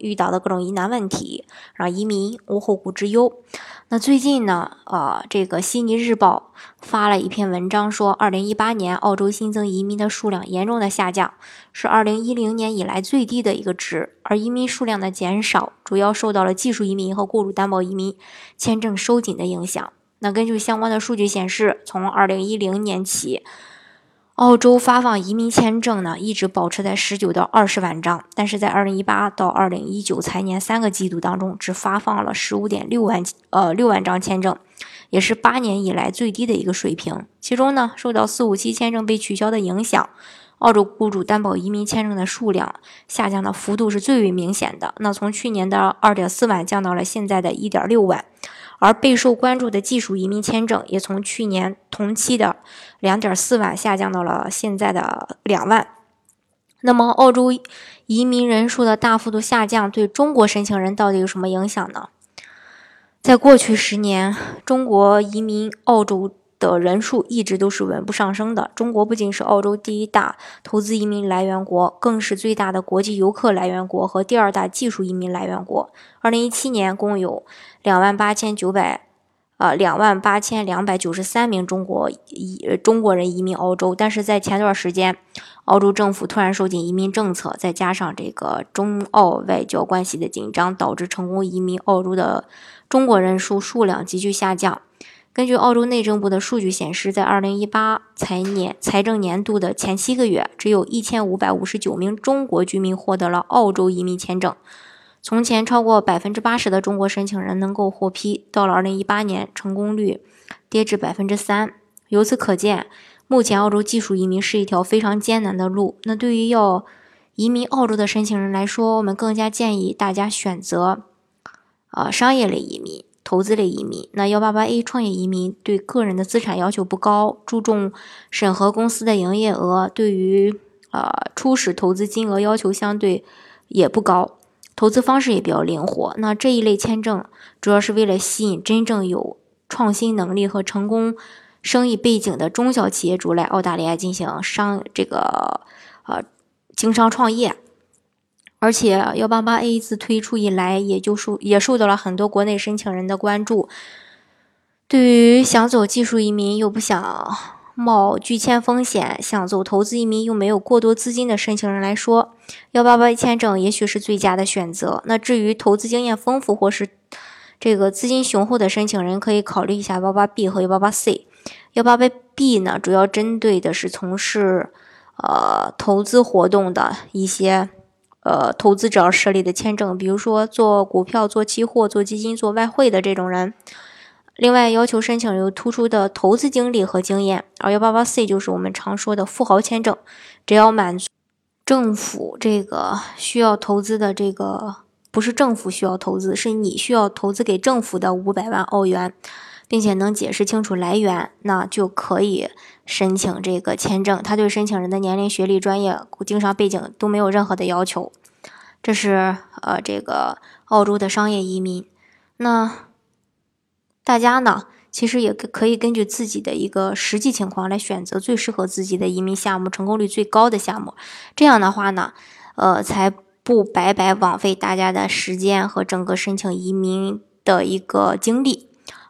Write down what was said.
遇到的各种疑难问题，让移民无后顾之忧。那最近呢，呃，这个悉尼日报发了一篇文章，说二零一八年澳洲新增移民的数量严重的下降，是二零一零年以来最低的一个值。而移民数量的减少，主要受到了技术移民和雇主担保移民签证收紧的影响。那根据相关的数据显示，从二零一零年起。澳洲发放移民签证呢，一直保持在十九到二十万张，但是在二零一八到二零一九财年三个季度当中，只发放了十五点六万呃六万张签证，也是八年以来最低的一个水平。其中呢，受到四五七签证被取消的影响，澳洲雇主担保移民签证的数量下降的幅度是最为明显的。那从去年的二点四万降到了现在的一点六万。而备受关注的技术移民签证也从去年同期的两点四万下降到了现在的两万。那么，澳洲移民人数的大幅度下降对中国申请人到底有什么影响呢？在过去十年，中国移民澳洲。的人数一直都是稳步上升的。中国不仅是澳洲第一大投资移民来源国，更是最大的国际游客来源国和第二大技术移民来源国。二零一七年共有两万八千九百，呃，两万八千两百九十三名中国移中国人移民澳洲。但是在前段时间，澳洲政府突然收紧移民政策，再加上这个中澳外交关系的紧张，导致成功移民澳洲的中国人数数量急剧下降。根据澳洲内政部的数据显示，在二零一八财年财政年度的前七个月，只有一千五百五十九名中国居民获得了澳洲移民签证。从前超过百分之八十的中国申请人能够获批，到了二零一八年，成功率跌至百分之三。由此可见，目前澳洲技术移民是一条非常艰难的路。那对于要移民澳洲的申请人来说，我们更加建议大家选择啊商业类移民。投资类移民，那幺八八 A 创业移民对个人的资产要求不高，注重审核公司的营业额，对于呃初始投资金额要求相对也不高，投资方式也比较灵活。那这一类签证主要是为了吸引真正有创新能力和成功生意背景的中小企业主来澳大利亚进行商这个呃经商创业。而且幺八八 A 自推出以来，也就受也受到了很多国内申请人的关注。对于想走技术移民又不想冒拒签风险，想走投资移民又没有过多资金的申请人来说，幺八八签证也许是最佳的选择。那至于投资经验丰富或是这个资金雄厚的申请人，可以考虑一下幺八八 B 和幺八八 C。幺八八 B 呢，主要针对的是从事呃投资活动的一些。呃，投资者设立的签证，比如说做股票、做期货、做基金、做外汇的这种人。另外，要求申请有突出的投资经历和经验。而幺八八 C 就是我们常说的富豪签证，只要满足政府这个需要投资的这个，不是政府需要投资，是你需要投资给政府的五百万澳元。并且能解释清楚来源，那就可以申请这个签证。他对申请人的年龄、学历、专业、经商背景都没有任何的要求。这是呃，这个澳洲的商业移民。那大家呢，其实也可以根据自己的一个实际情况来选择最适合自己的移民项目，成功率最高的项目。这样的话呢，呃，才不白白枉费大家的时间和整个申请移民的一个经历。